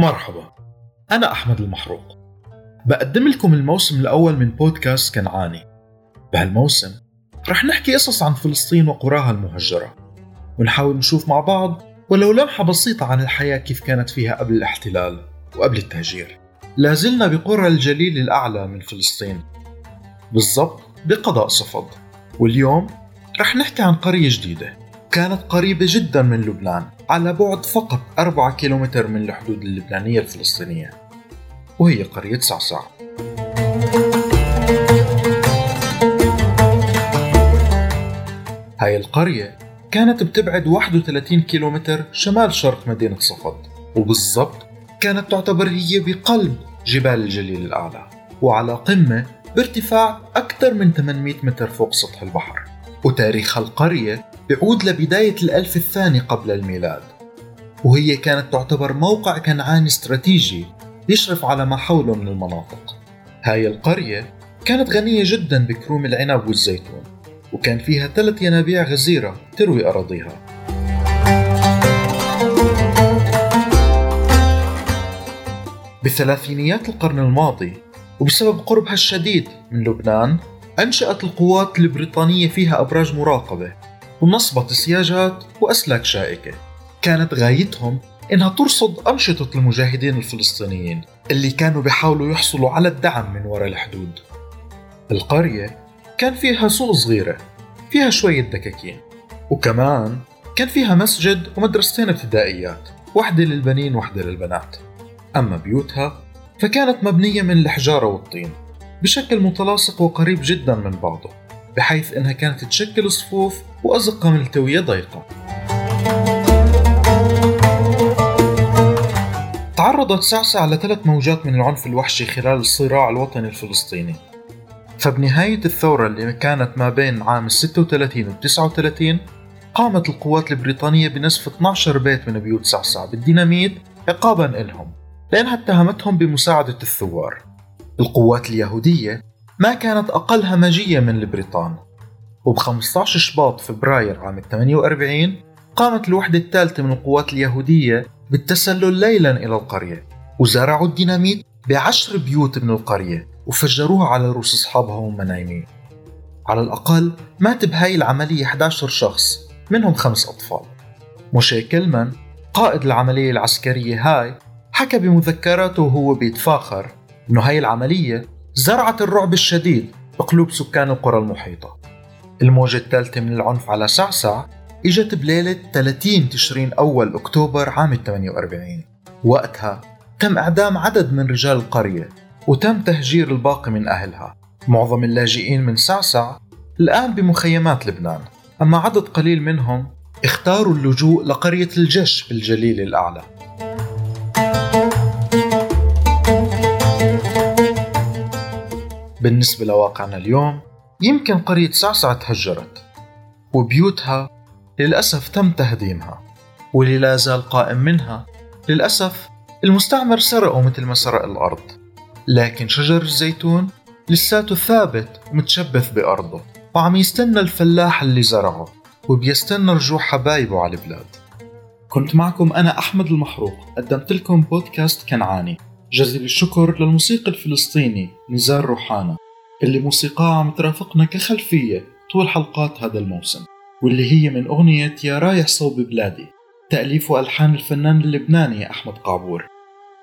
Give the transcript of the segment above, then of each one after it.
مرحبا. أنا أحمد المحروق. بقدم لكم الموسم الأول من بودكاست كنعاني. بهالموسم رح نحكي قصص عن فلسطين وقراها المهجرة. ونحاول نشوف مع بعض ولو لمحة بسيطة عن الحياة كيف كانت فيها قبل الاحتلال وقبل التهجير. لازلنا بقرى الجليل الأعلى من فلسطين. بالضبط بقضاء صفد. واليوم رح نحكي عن قرية جديدة. كانت قريبة جدا من لبنان على بعد فقط 4 كيلومتر من الحدود اللبنانية الفلسطينية وهي قرية صعصع. هاي القرية كانت بتبعد 31 كيلومتر شمال شرق مدينة صفد وبالضبط كانت تعتبر هي بقلب جبال الجليل الأعلى وعلى قمة بارتفاع أكثر من 800 متر فوق سطح البحر. وتاريخ القرية بيعود لبداية الألف الثاني قبل الميلاد وهي كانت تعتبر موقع كنعاني استراتيجي يشرف على ما حوله من المناطق. هاي القرية كانت غنية جدا بكروم العنب والزيتون وكان فيها ثلاث ينابيع غزيرة تروي أراضيها. بثلاثينيات القرن الماضي وبسبب قربها الشديد من لبنان أنشأت القوات البريطانية فيها أبراج مراقبة. ونصبت سياجات وأسلاك شائكة. كانت غايتهم إنها ترصد أنشطة المجاهدين الفلسطينيين اللي كانوا بيحاولوا يحصلوا على الدعم من وراء الحدود. القرية كان فيها سوق صغيرة فيها شوية دكاكين وكمان كان فيها مسجد ومدرستين ابتدائيات واحدة للبنين واحدة للبنات. أما بيوتها فكانت مبنية من الحجارة والطين بشكل متلاصق وقريب جدا من بعضه. بحيث إنها كانت تشكل صفوف وأزقة ملتويه ضيقة. تعرضت سعسع لثلاث موجات من العنف الوحشي خلال الصراع الوطني الفلسطيني فبنهاية الثورة اللي كانت ما بين عام 36 و 39 قامت القوات البريطانية بنسف 12 بيت من بيوت سعسع بالديناميت عقابا لهم لأنها اتهمتهم بمساعدة الثوار القوات اليهودية ما كانت أقل همجية من البريطان. وب 15 شباط فبراير عام 48 قامت الوحدة الثالثة من القوات اليهودية بالتسلل ليلا إلى القرية وزرعوا الديناميت بعشر بيوت من القرية وفجروها على رؤوس أصحابها وهم نايمين على الأقل مات بهاي العملية 11 شخص منهم خمس أطفال. موشي كلمان قائد العملية العسكرية هاي حكى بمذكراته وهو بيتفاخر إنه هاي العملية زرعت الرعب الشديد بقلوب سكان القرى المحيطة. الموجة الثالثة من العنف على سعسع إجت بليلة 30 تشرين أول أكتوبر عام 48 وقتها تم إعدام عدد من رجال القرية وتم تهجير الباقي من أهلها. معظم اللاجئين من سعسع الآن بمخيمات لبنان. أما عدد قليل منهم اختاروا اللجوء لقرية الجش بالجليل الأعلى. بالنسبة لواقعنا اليوم يمكن قرية سعسع تهجرت وبيوتها للأسف تم تهديمها واللي لا زال قائم منها للأسف المستعمر سرقه مثل ما سرق الأرض. لكن شجر الزيتون لساته ثابت ومتشبث بأرضه وعم يستنى الفلاح اللي زرعه وبيستنى رجوع حبايبه على البلاد. كنت معكم أنا أحمد المحروق قدمت لكم بودكاست كنعاني. جزيل الشكر للموسيقي الفلسطيني نزار روحانا اللي موسيقاه عم ترافقنا كخلفية طول حلقات هذا الموسم واللي هي من أغنية يا رايح صوب بلادي تأليف وألحان الفنان اللبناني أحمد قعبور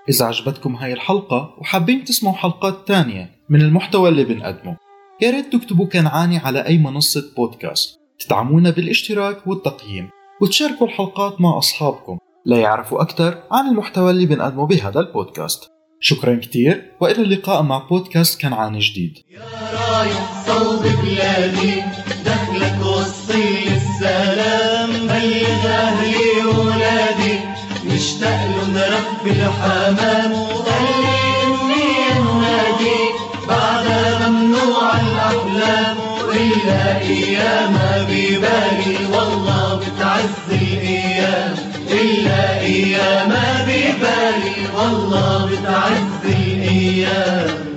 إذا عجبتكم هاي الحلقة وحابين تسمعوا حلقات تانية من المحتوى اللي بنقدمه يا ريت تكتبوا كنعاني على أي منصة بودكاست تدعمونا بالاشتراك والتقييم وتشاركوا الحلقات مع أصحابكم ليعرفوا أكثر عن المحتوى اللي بنقدمه بهذا البودكاست. شكرا كثير وإلى اللقاء مع بودكاست كنعان جديد. يا رايح صوب بلادي دخلك وصي السلام بلغ أهلي وولادي مشتاق لهم رب الحمام. وقلبي اني انادي بعدها ممنوع الأحلام. الا ايامها ببالي والله بتعز الأيام. الا ايامها ببالي والله بتعز الأيام